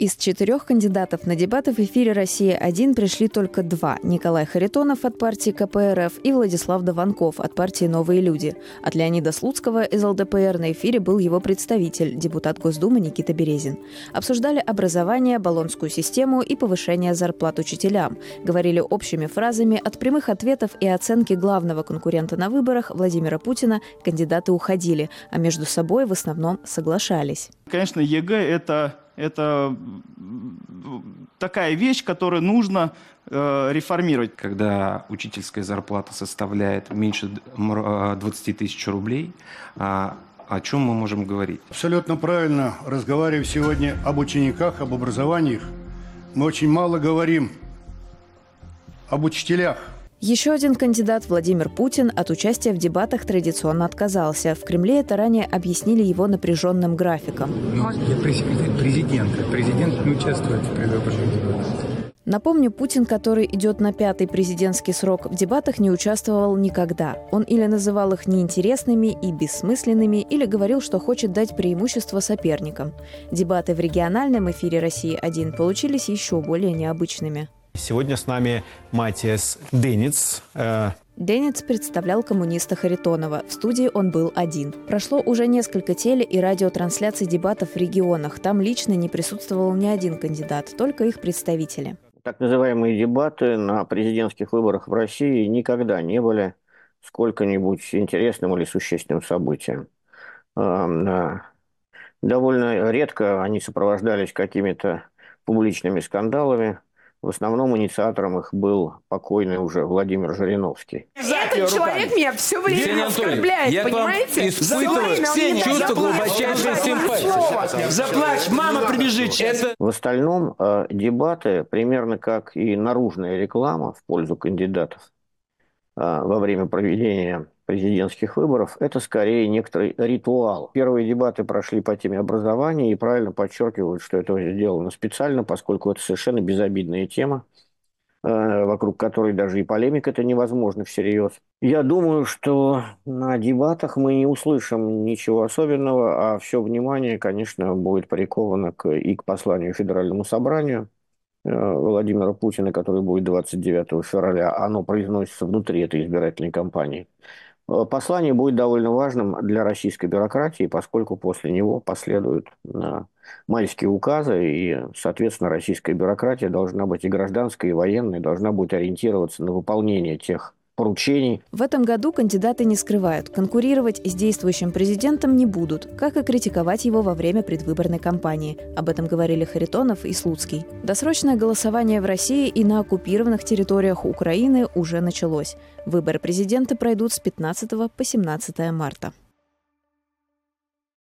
Из четырех кандидатов на дебаты в эфире «Россия-1» пришли только два – Николай Харитонов от партии КПРФ и Владислав Даванков от партии «Новые люди». От Леонида Слуцкого из ЛДПР на эфире был его представитель, депутат Госдумы Никита Березин. Обсуждали образование, баллонскую систему и повышение зарплат учителям. Говорили общими фразами от прямых ответов и оценки главного конкурента на выборах Владимира Путина кандидаты уходили, а между собой в основном соглашались. Конечно, ЕГЭ – это это такая вещь, которую нужно э, реформировать. Когда учительская зарплата составляет меньше 20 э, тысяч рублей, а о чем мы можем говорить? Абсолютно правильно. Разговариваем сегодня об учениках, об образовании. Мы очень мало говорим об учителях. Еще один кандидат, Владимир Путин, от участия в дебатах традиционно отказался. В Кремле это ранее объяснили его напряженным графиком. Ну, я президент, президент, президент не участвует в предвыборных дебатах. Напомню, Путин, который идет на пятый президентский срок, в дебатах не участвовал никогда. Он или называл их неинтересными и бессмысленными, или говорил, что хочет дать преимущество соперникам. Дебаты в региональном эфире «России-1» получились еще более необычными. Сегодня с нами Матиас Дениц. Э, Денец представлял коммуниста Харитонова. В студии он был один. Прошло уже несколько теле- и радиотрансляций дебатов в регионах. Там лично не присутствовал ни один кандидат, только их представители. Так называемые дебаты на президентских выборах в России никогда не были сколько-нибудь интересным или существенным событием. Довольно редко они сопровождались какими-то публичными скандалами, в основном инициатором их был покойный уже Владимир Жириновский. Этот человек меня все время оскорбляет, я понимаете? испытываю чувство глубочайшей симпатии. Заплачь, мама прибежит сейчас. В остальном э, дебаты, примерно как и наружная реклама в пользу кандидатов э, во время проведения президентских выборов, это скорее некоторый ритуал. Первые дебаты прошли по теме образования и правильно подчеркивают, что это сделано специально, поскольку это совершенно безобидная тема, э, вокруг которой даже и полемика это невозможно всерьез. Я думаю, что на дебатах мы не услышим ничего особенного, а все внимание, конечно, будет приковано к, и к посланию Федеральному собранию э, Владимира Путина, который будет 29 февраля. Оно произносится внутри этой избирательной кампании. Э, послание будет довольно важным для российской бюрократии, поскольку после него последуют э, майские указы, и, соответственно, российская бюрократия должна быть и гражданская, и военная, должна будет ориентироваться на выполнение тех поручений. В этом году кандидаты не скрывают, конкурировать с действующим президентом не будут, как и критиковать его во время предвыборной кампании. Об этом говорили Харитонов и Слуцкий. Досрочное голосование в России и на оккупированных территориях Украины уже началось. Выборы президента пройдут с 15 по 17 марта.